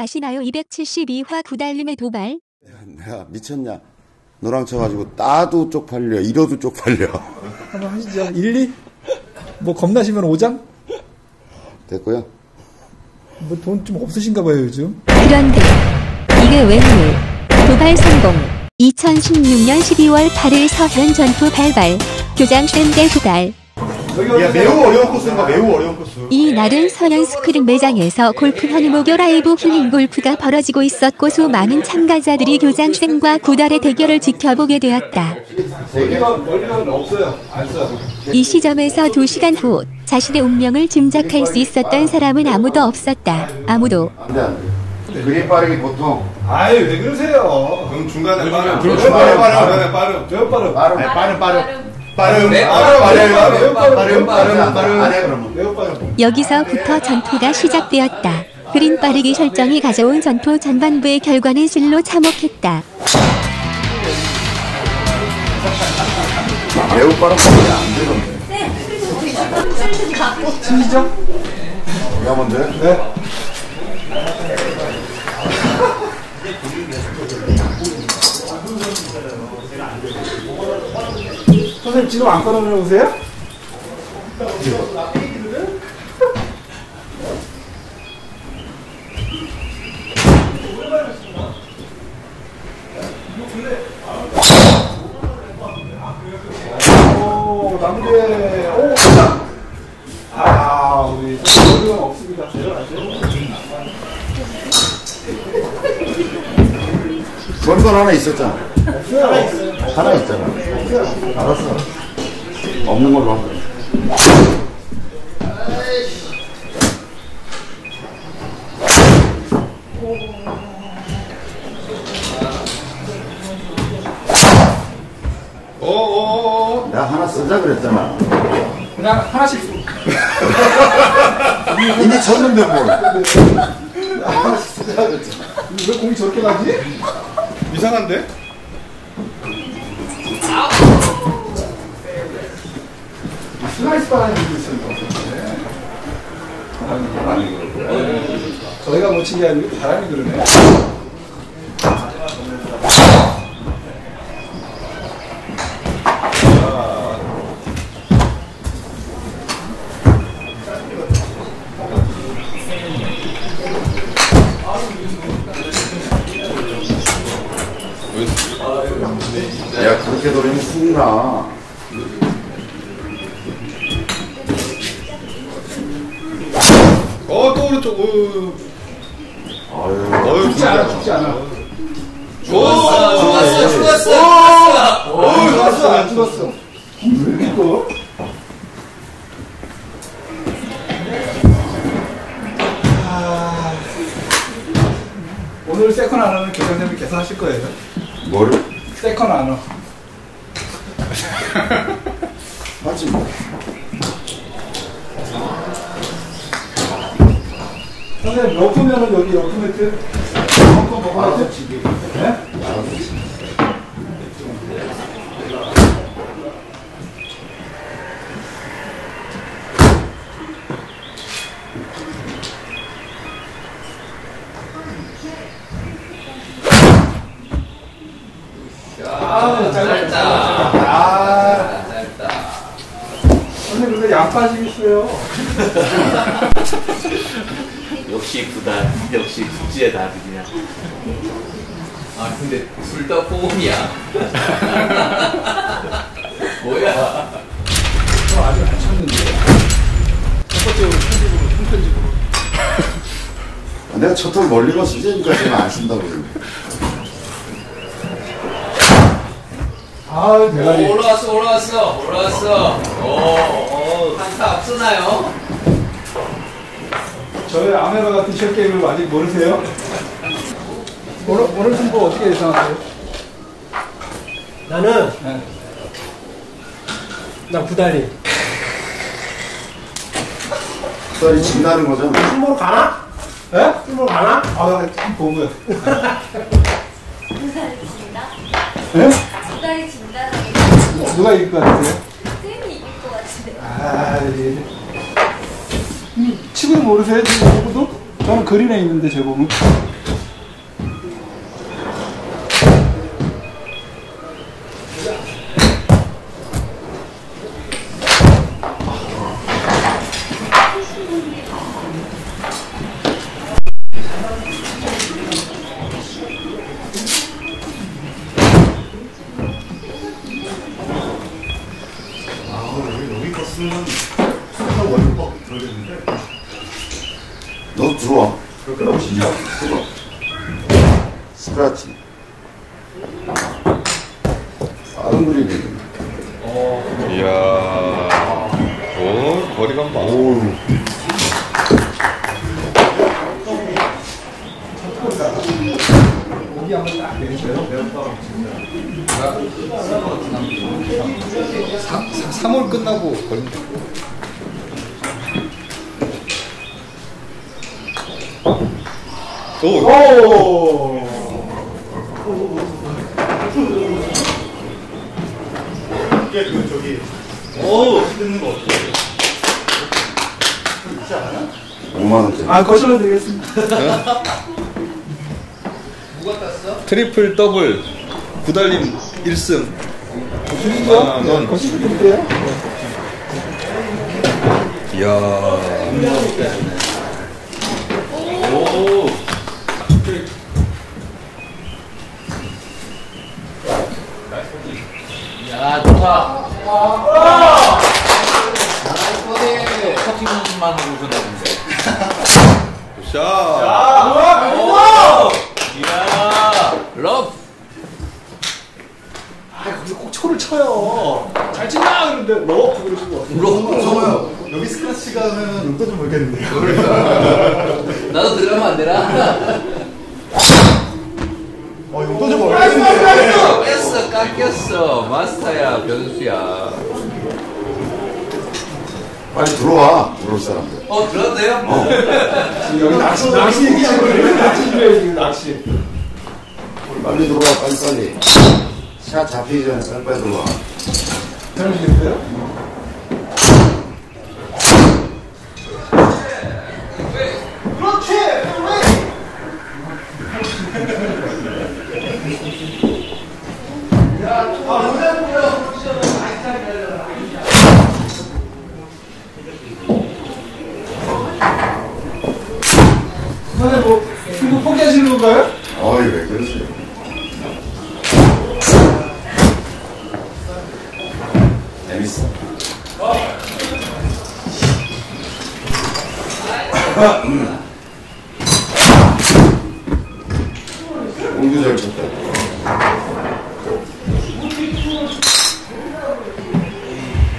기억나시나요? 272화 구달님의 도발. 내가 미쳤냐? 너랑 쳐가지고 따도 쪽팔려, 잃어도 쪽팔려. 한번 하시죠. 1, 2? 뭐 겁나시면 5장? 됐고요. 뭐 돈 좀 없으신가 봐요, 요즘. 그런데 이게 웬일? 도발 성공. 2016년 12월 8일 서현 전투 발발. 교장 쌤 대 구달. 야, 매우 어려운 코스인가? 매우 어려운 코스. 이 날은 서현 스크린 매장에서 골프 현이모교 라이브 힐링 골프가 벌어지고 있었고 수많은 참가자들이 교장쌤과 구달의 대결을 지켜보게 되었다. 이 시점에서 2시간 후 자신의 운명을 짐작할 수 있었던 사람은 아무도 없었다. 아무도. 안 돼, 안 돼. 그림 빠르기 보통 아유, 왜 그러세요? 그럼 중간에 빠름. 중간에 빠름, 빠름. 빠름. 왜 빠름? 빠름, 빠름. 빠름, 네, 빠름, 빠름, 빠름, 빠름, 빠름, 빠름, 빠름. 안 해, 그러면. 매우 빠름. 여기서부터 전투가 시작되었다. 그린 빠르기 설정이 가져온 전투 전반부의 결과는 실로 참혹했다. 매우 빠른 거안 되던데. 치시죠? 내가 먼저 해? 네. 선생님 지금 안. 내려가세요. 원건 하나 있었잖아. 하나 있잖아. 알았어. 없는 걸로 하자. 오오오. 내가 하나 쓰자 그랬잖아. 그냥 하나씩 이미 쳤는데 뭘. 왜 공이 저렇게 가지? 이상한데? 슬라이스 바라는 게 있습니다. 저희가 못 친 게 아니고 바람이 그러네. 야, 그렇게 돌리면 훅 나. 어, 또 오른쪽. 오. 아유. 어유, 죽지 않아, 죽지 않아. 죽었어, 죽었어, 죽었어. 어, 죽었어, 안 죽었어. 왜 이거? 아, 오늘 세컨 안 하면 교장님이 계산하실 거예요. 뭐를? 세컨 안 하. 뭐. 선생님, 러프면은 여기 러프 매트? 알아서 매트? 치기. 네? 아, 짧다. 아, 짧다. 선생님, 근데 양파지겠어요. 역시 구단, 역시 국지의 다르냐. 아, 근데 둘다 폼이야. 뭐야? 저 아직 안 쳤는데. 첫 번째로 편집으로, 손편집으로. 아, 내가 첫홀 멀리 가서 쓰니까 지금 안 쓴다고 그러네. 아, 오, 대가리. 올라왔어, 올라왔어, 올라왔어. 오, 오, 한타 앞서나요? 저희 아메바 같은 쉘 게임을 아직 모르세요? 오늘, 오늘 승부 어떻게 예상하세요? 나는 네. 나 구달리 썰이 진다는 거잖아. 승부로 가나? 예? 승부로 가나? 아, 참 보고요. 부산이 진다? 예? 부산이 진다는 게 누가 이길 것 같으세요? 쌤이 이길 것 같은데. 아, 예. 음, 치고 모르세요? 지금 누구도? 저는 그린에 있는데 제 공은. 너 들어와. 들어와. 스크라치. 빠른 그림이. 이야. 오, 거리감 봐. 오우. 여기 한번 딱 내리세요. 3 월 끝나고 걸린 오, 오! 오만 원짜리. 아, 거실로 드리겠습니다. 트리플 더블 구달림 1승. 드리죠? 아, 넌. 거실로 드릴게요. 이야. 오. 야, 좋다. 이번에 커팅만 하고 그러는데. 샷. 이야, 러브. 아, 거기서 꼭 초를 쳐요. 잘 친다! 그러는데, 러프 그러시고. 러브. 여기 스크래치가 하면 용도 좀 모르겠는데요. 나도 들어가면 안 되나? 어, 용도 좀 모르겠는데. 꼈어, 깎였어. 마스터야, 변수야. 빨리 들어와. 들어올 사람들. 어, 들어도 돼요? 여기 낚시, 낚시 얘기하는 거예요. 낚시 낚시. 빨리 들어와. 빨리 빨리. 샷 잡히기 전에 빨리 들어와. 잘하시겠어요? 선생님 뭐 승부 포기하시는 건가요? 어이, 왜 그러세요? 재밌어. 공도 잘 쳤다.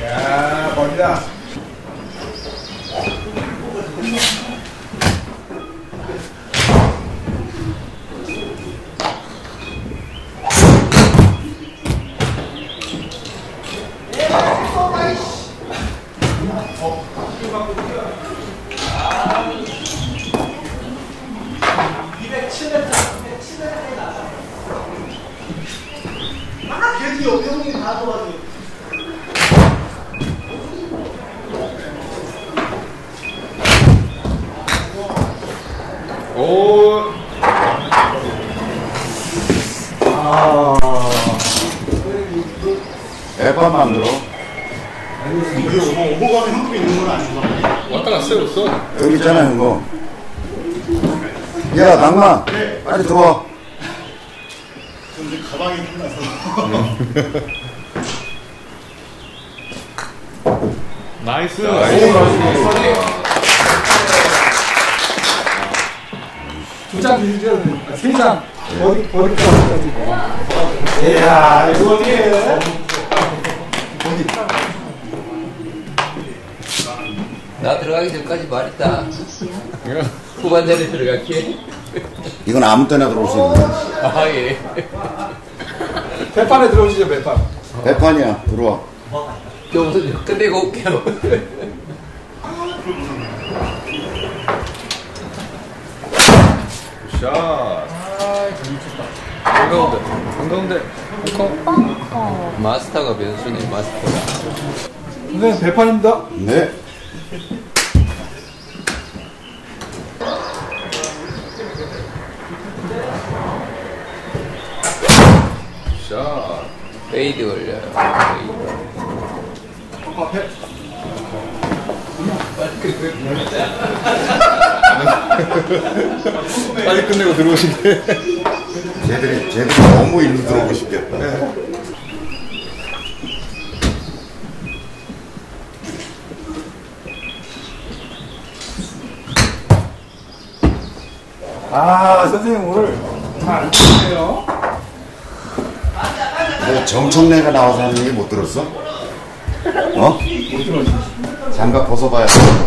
야, 멋지다. 오. 애판만 들어. 여기 오버, 오버감이 한국에 있는 건 아니고. 왔다 갔어, 벌써. 여기 있잖아, 이거. 야, 낭만. 빨리 들어와. 근데 가방이 끝나서. 나이스. 두장 드리죠? 아, 세 장. 어디, 어디까지? 이야, 이거 어떻게 해? 나 들어가기 전까지 말했다. 후반전에 들어갈게. 이건 아무 때나 들어올 수 있는. 아, 예. 배판에 들어오시죠, 배판. 배판이야. 들어와. 좀 우선 끝내고 올게요. 샷. 한가운데. 한가운데. 벙커. 마스터가 변수네, 마스터가. 선생님, 배판입니다. 네. 샷. fade 올려요. fade 빨리 끝내고 들어오시네. 쟤들이 쟤들이 너무 일로 들어오고 싶겠다. 네. 아, 선생님 오늘 잘안 되네요. 너 정청래가 나와서 하는 얘기 못 들었어? 어? 못 들었어. 장갑 벗어봐야 돼.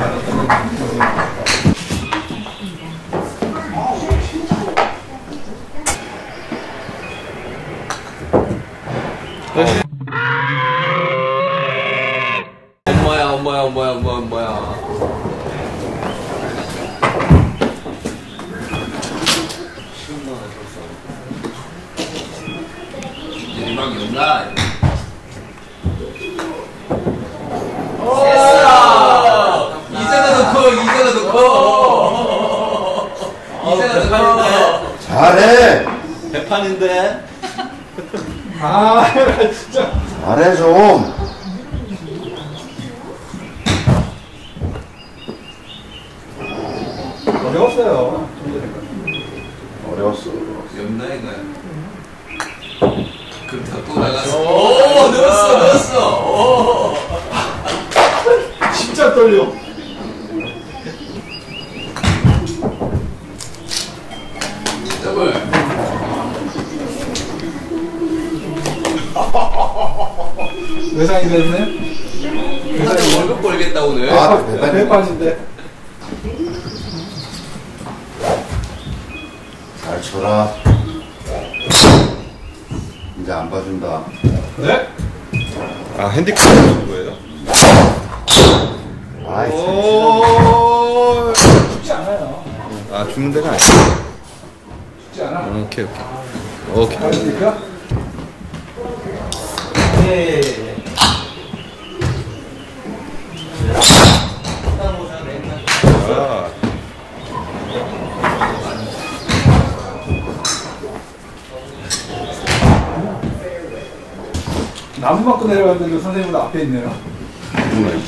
엄마야, 엄마야, 엄마야, 엄마야, 엄마야. 내리막이 없나? 됐어! 이제가 더 커, 이제가 더 커! 이제가 더 커! 잘해! 대판인데. 아, 진짜. 잘해, 좀! 어려웠어요. 어려웠어. 없나, 이거야? 그렇다, 또 나갔어. 오, 넣었어, 넣었어! 오! 진짜 떨려. 더블. 외상이 됐네. 한테 월급 벌겠다, 오늘. 아, 대단히. 대판인데. 잘 쳐라. 이제 안 봐준다. 네? 아, 핸디캡 하는 거예요? 아이, 오. 쉽지 않아요. 아, 주는 데가 아니야. 쉽지 않아. 오케이, 오케이. 오케이. 알았습니까? 예, 예, 예. 아, 나무 맞고 선생님보다 앞에 있네요. 누구네.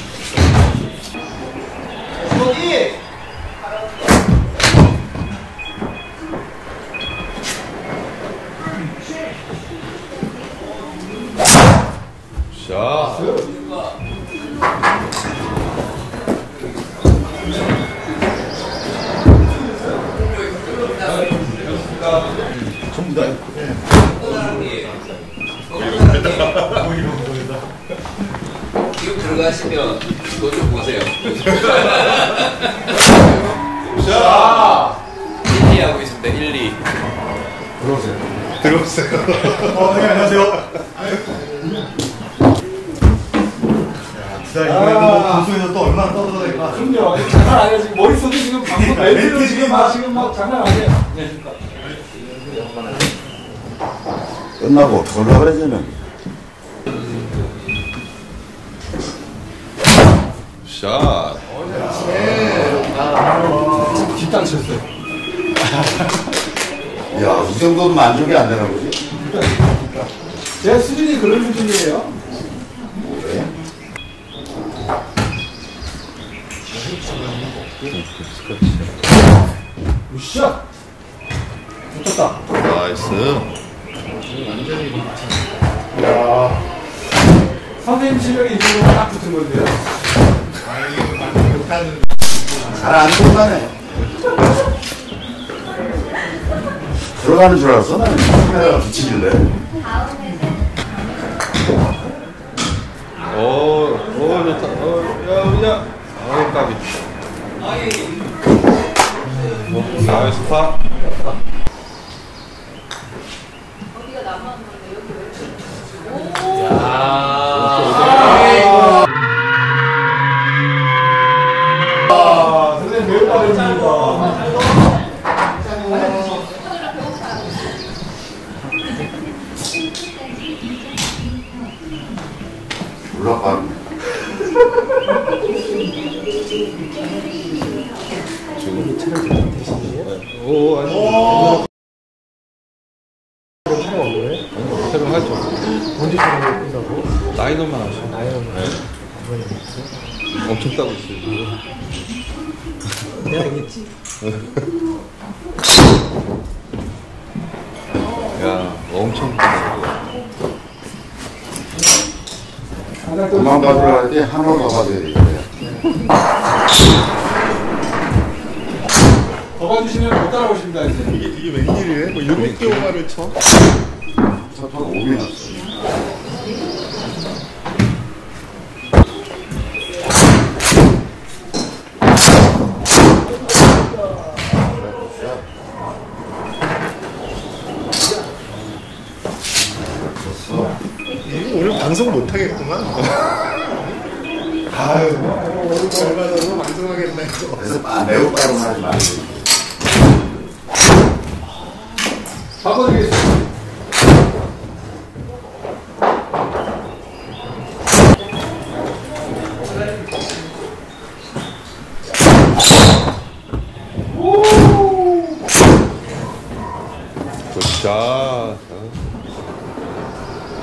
자. 전부 다. 이거 들어가시면 이거 좀 보세요. 자. 1, 2 하고 있습니다. 1, 2. 들어오세요. 들어오세요. 어, 네, 안녕하세요. 자, 이번에도 뭐 방송에서 또 얼마나 떠들어다니까. 그럼요. 장난 아니에요. 지금 머릿속에 지금 방금 멘트로 지금 막, 지금 막 장난 아니에요. 네. 끝나고 어떡하려고 그래, 쟤는. 샷. 뒷땅 쳤어요. 야, 이 정도는 만족이 안 되나 보지? 제 수준이 그런 수준이에요. 으쌰! 붙었다. nice. 선생님 실력이 이쪽으로 딱 붙은 건데요. 잘안 들어가네. 들어가는 줄 알았어, 나는. 카메라가 비치길래. 오, 오, 좋다. 어, 야, 야. 아, 까비. 나이스 파. 짜고. 라이너만 하시나요? 나이너만 하죠. 나이너만. 엄청 따고 있어요. 야, 엄청 그만 받으려 할때 받아야 돼. 더 받으시면 못 따라오신다 이제. 이게, 이게 웬일이래? 뭐개 오마를 쳐? 첫번 5개 났어. 방송 못 하겠구만. 아유, 오늘 잘 받아서 방송하겠네. 이거. 그래서 아, 매우 따로만 하지 말고. 바꿔드리겠습니다. 자,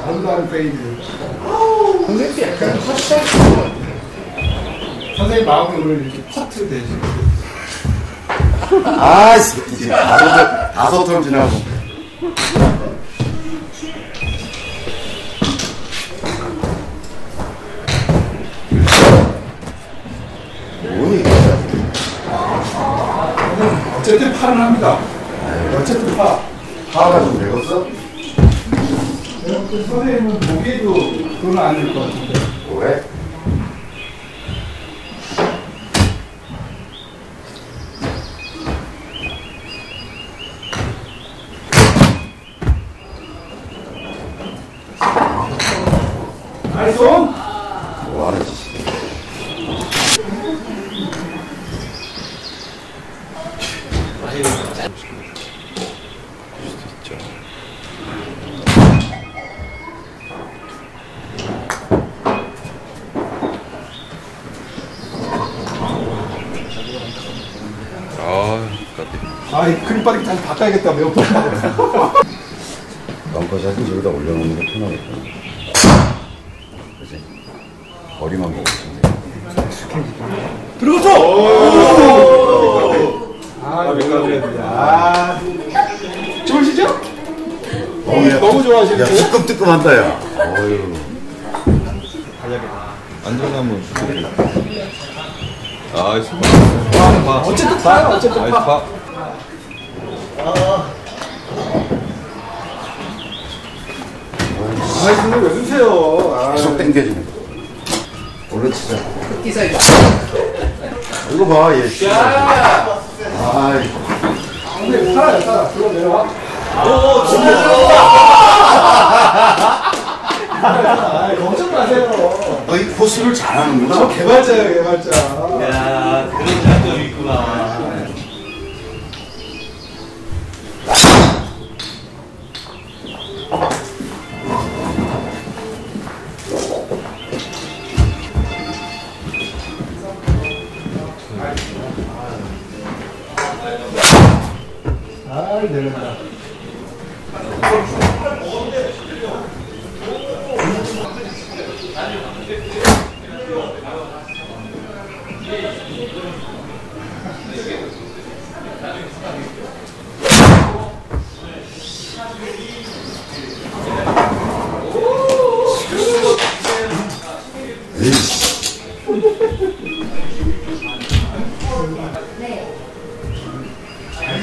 건강 페이드. 선생님 마음이 오늘 이렇게 커트 되시고. 아, 이 새끼 지금 다섯, 다섯 턴 지나고. 뭐니. 어쨌든 파는 합니다. 어쨌든 파. 파가 좀 되었어? 그 선생님은 보기에도 그건 아닐 것 같은데. 왜? 알았어? 뭐 하는 짓이야. 아, 까비. 아, 이 매우 번 벙커샷은 여기다 올려놓는 게 편하겠다. 그지? 머리만 보고 있으면 돼. 아, 감사합니다. 아, 좋으시죠? 어, 야, 너무 야, 좋아하시는데? 뜨끔뜨끔한다, 야. 어휴. 안전하면 주세요. 아이스 파. 파. 어쨌든 파요, 어쨌든 아 아, 선생님 왜 드세요? 아, 계속 땡겨지는 거. 얼른 치자. 이거 봐, 얘. 아이. 선생님 살아요, 살아. 들어 내려와. 아, 걱정 마세요. 너이 포스를 잘하는구나. 저 개발자예요, 개발자. 야, 그런 장점이 있구나. 아, 내려가. 에이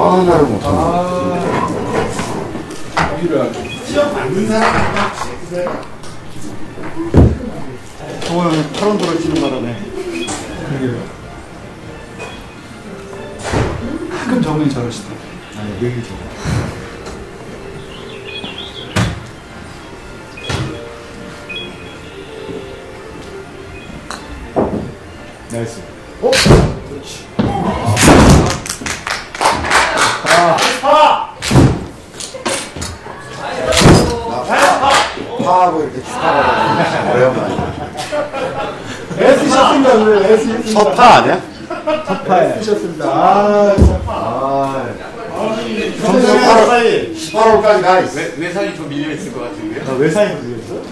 하나를. 아, 여기를 하고. 시험 받는 사람 아니야? 저번에 타론도를 치는 바람에 그러게요. 가끔 저분이 저러시다. 아니 얘기 좀. 나이스. 어? 그렇지. 파하고 이렇게 축하받아. 오랜만에. S 서파 아니야? S 셨습니다. 아, 참. 아, 점점 정수영 사이. 18월까지 가 있어. 외, 외상이 좀 밀려있을 것 같은데요? 아, 왜 사이 그랬어?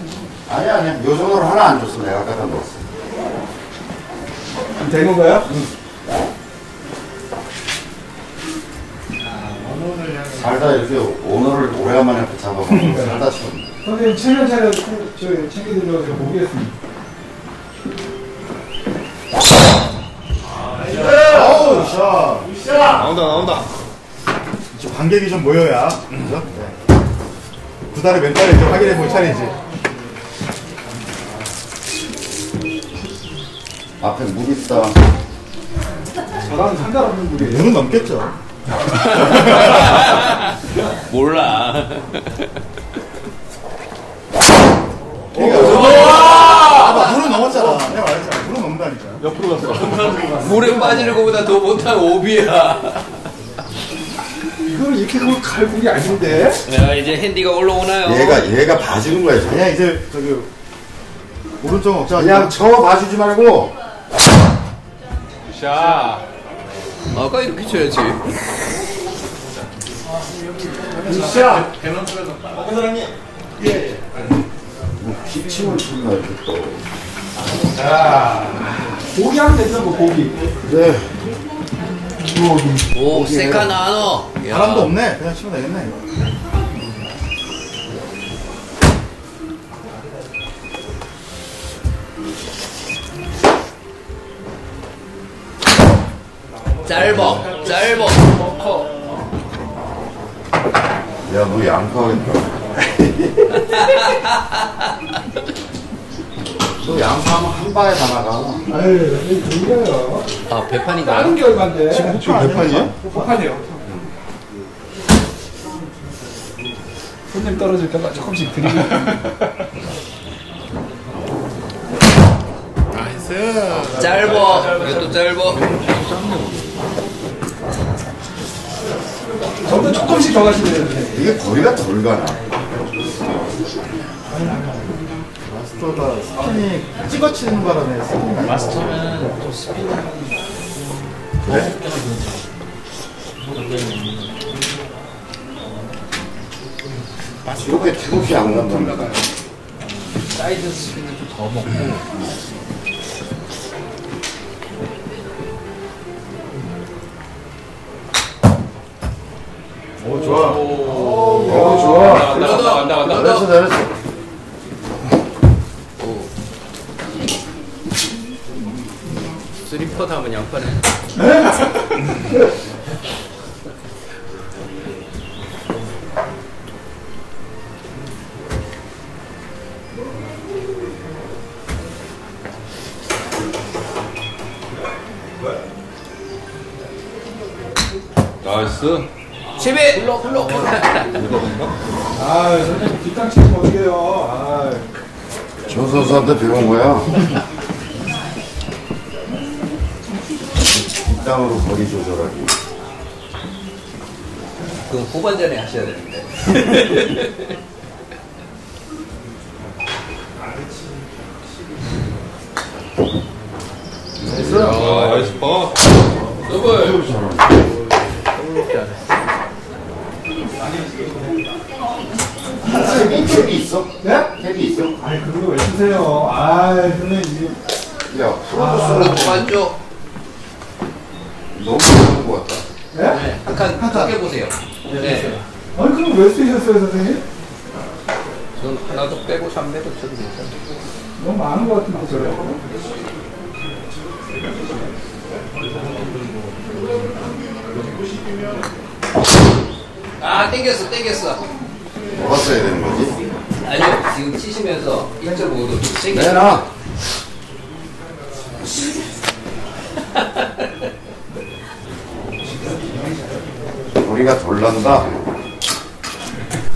아니야, 아니야. 요 정도로 하나 안 줬어. 내가 갖다 놓았어. 된 건가요? 살다 이렇게 오늘을 오래간만에 잡아보고 살다 참. 선생님, 체면 차려, 저, 챙겨드려서 제가 보겠습니다. 어우, 샷. 나온다 나온다 좀 관객이 좀 모여야. 그죠? 네. 구단의 멘탈을 이제 확인해 볼 차례지. 앞에 물 있다. 저랑 상관없는 분이에요. 눈은 넘겠죠. 몰라. 아, 물은 넘었잖아. 내가 말했잖아. 넘는다니까. 옆으로 갔어 물에 빠지는 것보다 더 못한 오비야. 이걸 이렇게 그걸 갈 물이 아닌데? 야, 이제 핸디가 올라오나요? 얘가, 얘가 봐주는 거야, 지금. 아니야, 이제, 저기, 오른쪽 억자. 그냥 저 봐주지 말고. 샤 아까 이렇게 쳐야지. 자, 뭐 기침을 춘다, 이렇게 또. 고기 하면 되죠, 뭐, 고기. 네. 오, 세카 나노. 야. 바람도 없네. 그냥 치면 되겠네. 짧어, 짧어. 야, 너 양파하겠다. 너 양파하면 한 방에 다 나가. 이게 뭐예요? 아, 배판인가? 다른 게 얼만데? 지금 배판이야? 복하네요. 손님 떨어질까봐 조금씩 드리고. 짧어. 이것도 짧어. 저도 조금씩 더 가시면 되는데. 이게 거리가 덜 가나. 마스터가 스핀이 찍어치는 바람에 스핀이 마스터면 또 스피드. 그래? 이렇게 태국이 안 간답니다. 사이드 스피드 좀더 먹고. 오, 좋아. 어, 좋아. 간다 간다 간다 간다 잘했어, 잘했어. 쓰리퍼드 하면 양파네. 나이스 11! 굴러, 굴러. 아, 선생님 뒷땅 치면 어떡해요. 아, 조 선수한테 배운 거야. 뒷땅으로 거리 조절하기. 그건 후반전에 하셔야 되는데. 아 나이스 파 더블. 캡이, 캡이 있어? 네? 캡이 있어? 아이, 그런 거왜 쓰세요? 아, 선생님, 이게. 야, 프로듀스는 반쪽. 너무 좋은 것 같다. 네? 네, 한칸 크게 보세요. 네. 아니, 그럼 왜 쓰셨어요, 선생님? 전 하나도 빼고 300을 쳐도 괜찮아요. 너무 많은 것 같은데, 저래. 아, 땡겼어, 땡겼어. 뭐가 써야 되는 거지? 아니요, 지금 치시면서 1.5도 세게. 내놔. 우리가 돌란다.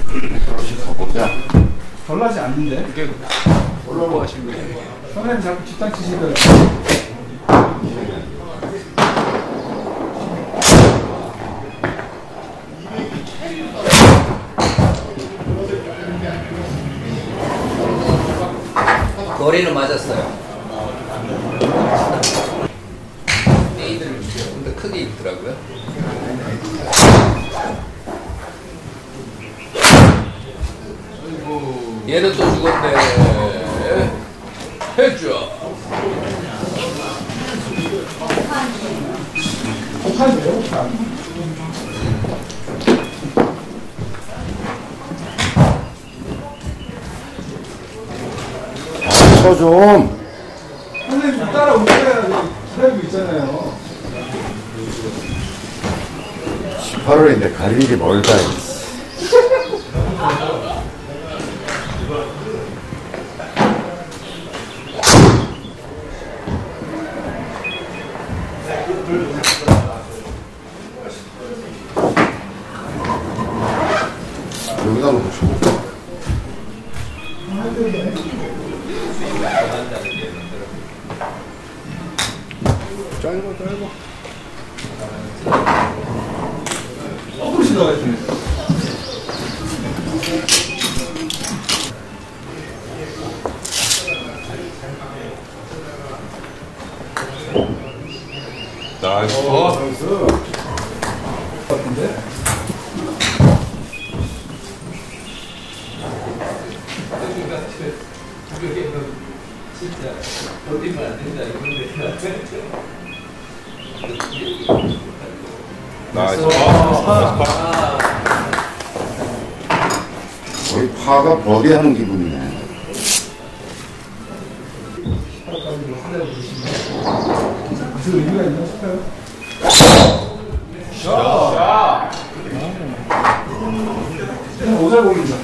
그렇게 가보자. 별나지 않는데? 올라고 하신 거예요. 선생님 자꾸 뒷땅 치시더라고요. 거리는 맞았어요. 페이드를 좀 더 크게 입더라고요. 얘는 또 죽었네. 해줘. 폭탄이에요, 폭탄. 쳐 좀. 선생님 좀 따라 오셔야 기다리고 있잖아요. 18월인데 갈 일이 멀다 놓고 쳐. 짧아, 짧아. 거꾸로 지나가시네. 나이스. 같은데? 진짜 버티면 안 된다 이건데. 나이스. 거의 파가 버디하는 기분이네. 무슨 의미가 있나 싶어요. 샷! 오 잘 보입니다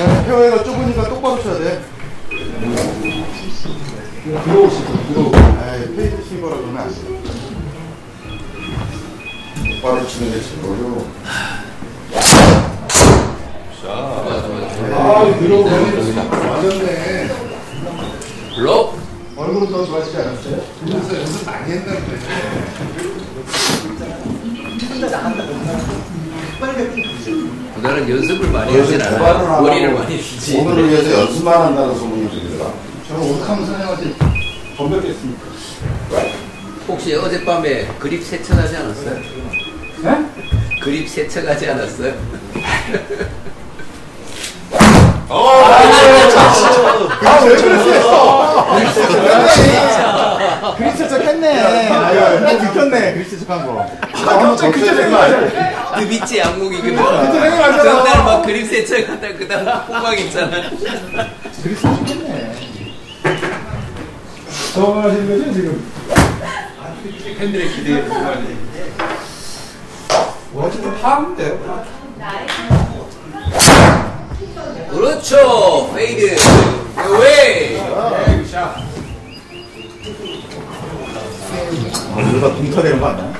야, 페어웨이가 좁으니까 똑바로 쳐야 돼. 들어오시고, 들어오고. 아이, fade 친 거라 그러면 안 돼. 바로 치는 게 제일 어려워. 아, 들어오고. 맞았네. 블록. 얼굴은 더 좋아지지 않았어요? 그래서 연습 많이 했는데. 그다는 연습을 많이 요새 하진 대화를 않아요. 안 머리를 하고 많이 쓰지. 오늘을 위해서 연습만 한다는 소문이 들리더라. 저는 오죽하면 선생님한테 건백했습니까? 어젯밤에 그립 세척하지 않았어요? 네? 그립 세척하지 않았어요? 아, 왜 그랬어? 그리스 세척했네. 아유, 난 들켰네. 그리스 세척한 거. 갑자기 그때 생각 그 밑에 양목이거든. 생각이 나잖아. 전날 막 그립 세척하다 그다음 있잖아. 그리스 세척했네. 저거 하시는 거죠, 지금? 팬들의 기대에 부응하는. 뭐, 어쨌든 돼요. 그렇죠. 페이드. 웨이. 누가 동터되는 거 아니야?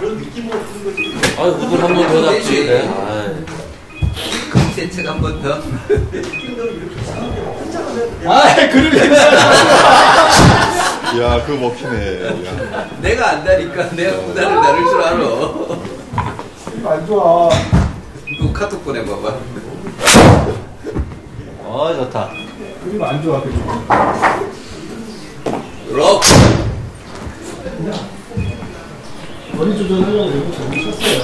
아, 우들 한번 더 잡지. 네. 그립 세척 한번 더. 아, 그림이 야, 그거 먹히네. 야. 내가 안다니까 내가 구단을 나를 줄 알아. 안 좋아. 너 카톡 보내봐봐. 어, 좋다. 그림 안 좋아, 그림. 록. 머리 조절하려고 이거 잘못 쳤어요.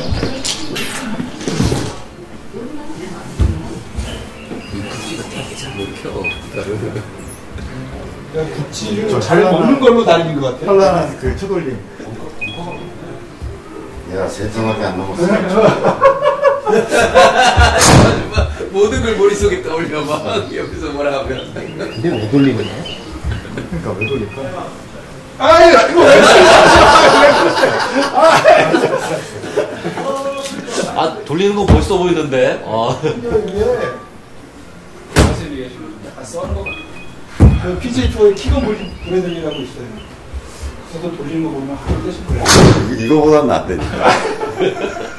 굽지가 되게 잘 먹혀. 구치를 잘 먹는 걸로 달린 것 같아. 현란한 그 쳐돌림. 야, 세정하게 안 넘었어. 모든 걸 머릿속에 떠올려봐. 옆에서 뭐라 하면. 그러니까 왜 돌릴까? 아, 이거 왜 아, 돌리는 거 멋있어 보이는데? 어. 그 PJ 투어의 키가 몰린 브랜드이라고 있어요. 저도 돌리는 거 보면 하루 뜻이 거예요. 이- 이거보단 낫다니까.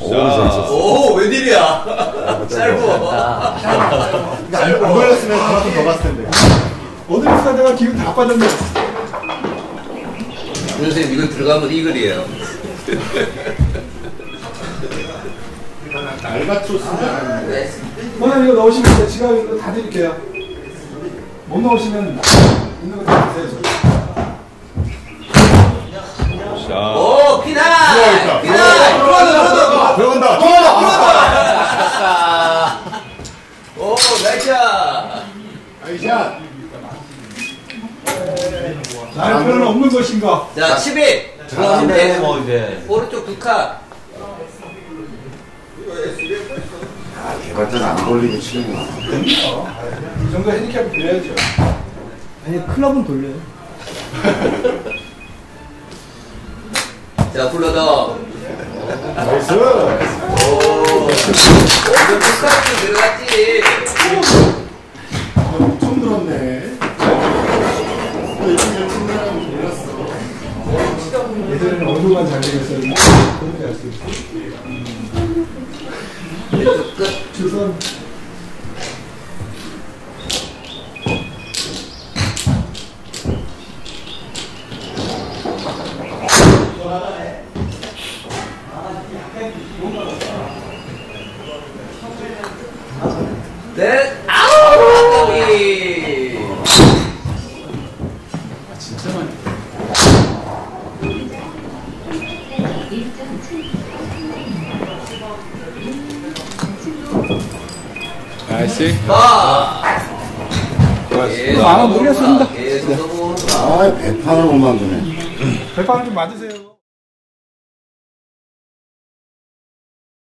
오, 재밌었어. 오, 웬일이야. 짧어. 안 걸렸으면 그만큼 더 갔을 텐데. 어디 가다가 기분 다 빠졌네. 선생님, 이거 들어가면 이글이에요. 알바트로스인가? 오늘 이거 넣으시면 제가 지갑 이거 다 드릴게요. 못 넣으시면 있는 거 다 드세요. 오, 피나! 피나! 들어간다, 들어간다! 들어간다. 들어간다. 오, 나이스야! 아이샷. 나는 그런 없는 것인가? 자, 11! 들어가면 돼, 들어가면 뭐, 이제. 오른쪽 두 칸. 아, 개발자는 안 걸리고 치는구나. 이 정도 핸디캡 빌려야죠. 아니 클럽은 돌려요. 자, 불러더. 나이스. 오. 이거 두 칸도 들어갔지. 처음 들었네. 잘 되겠었는데 그렇게 할수 있어. 끝. 주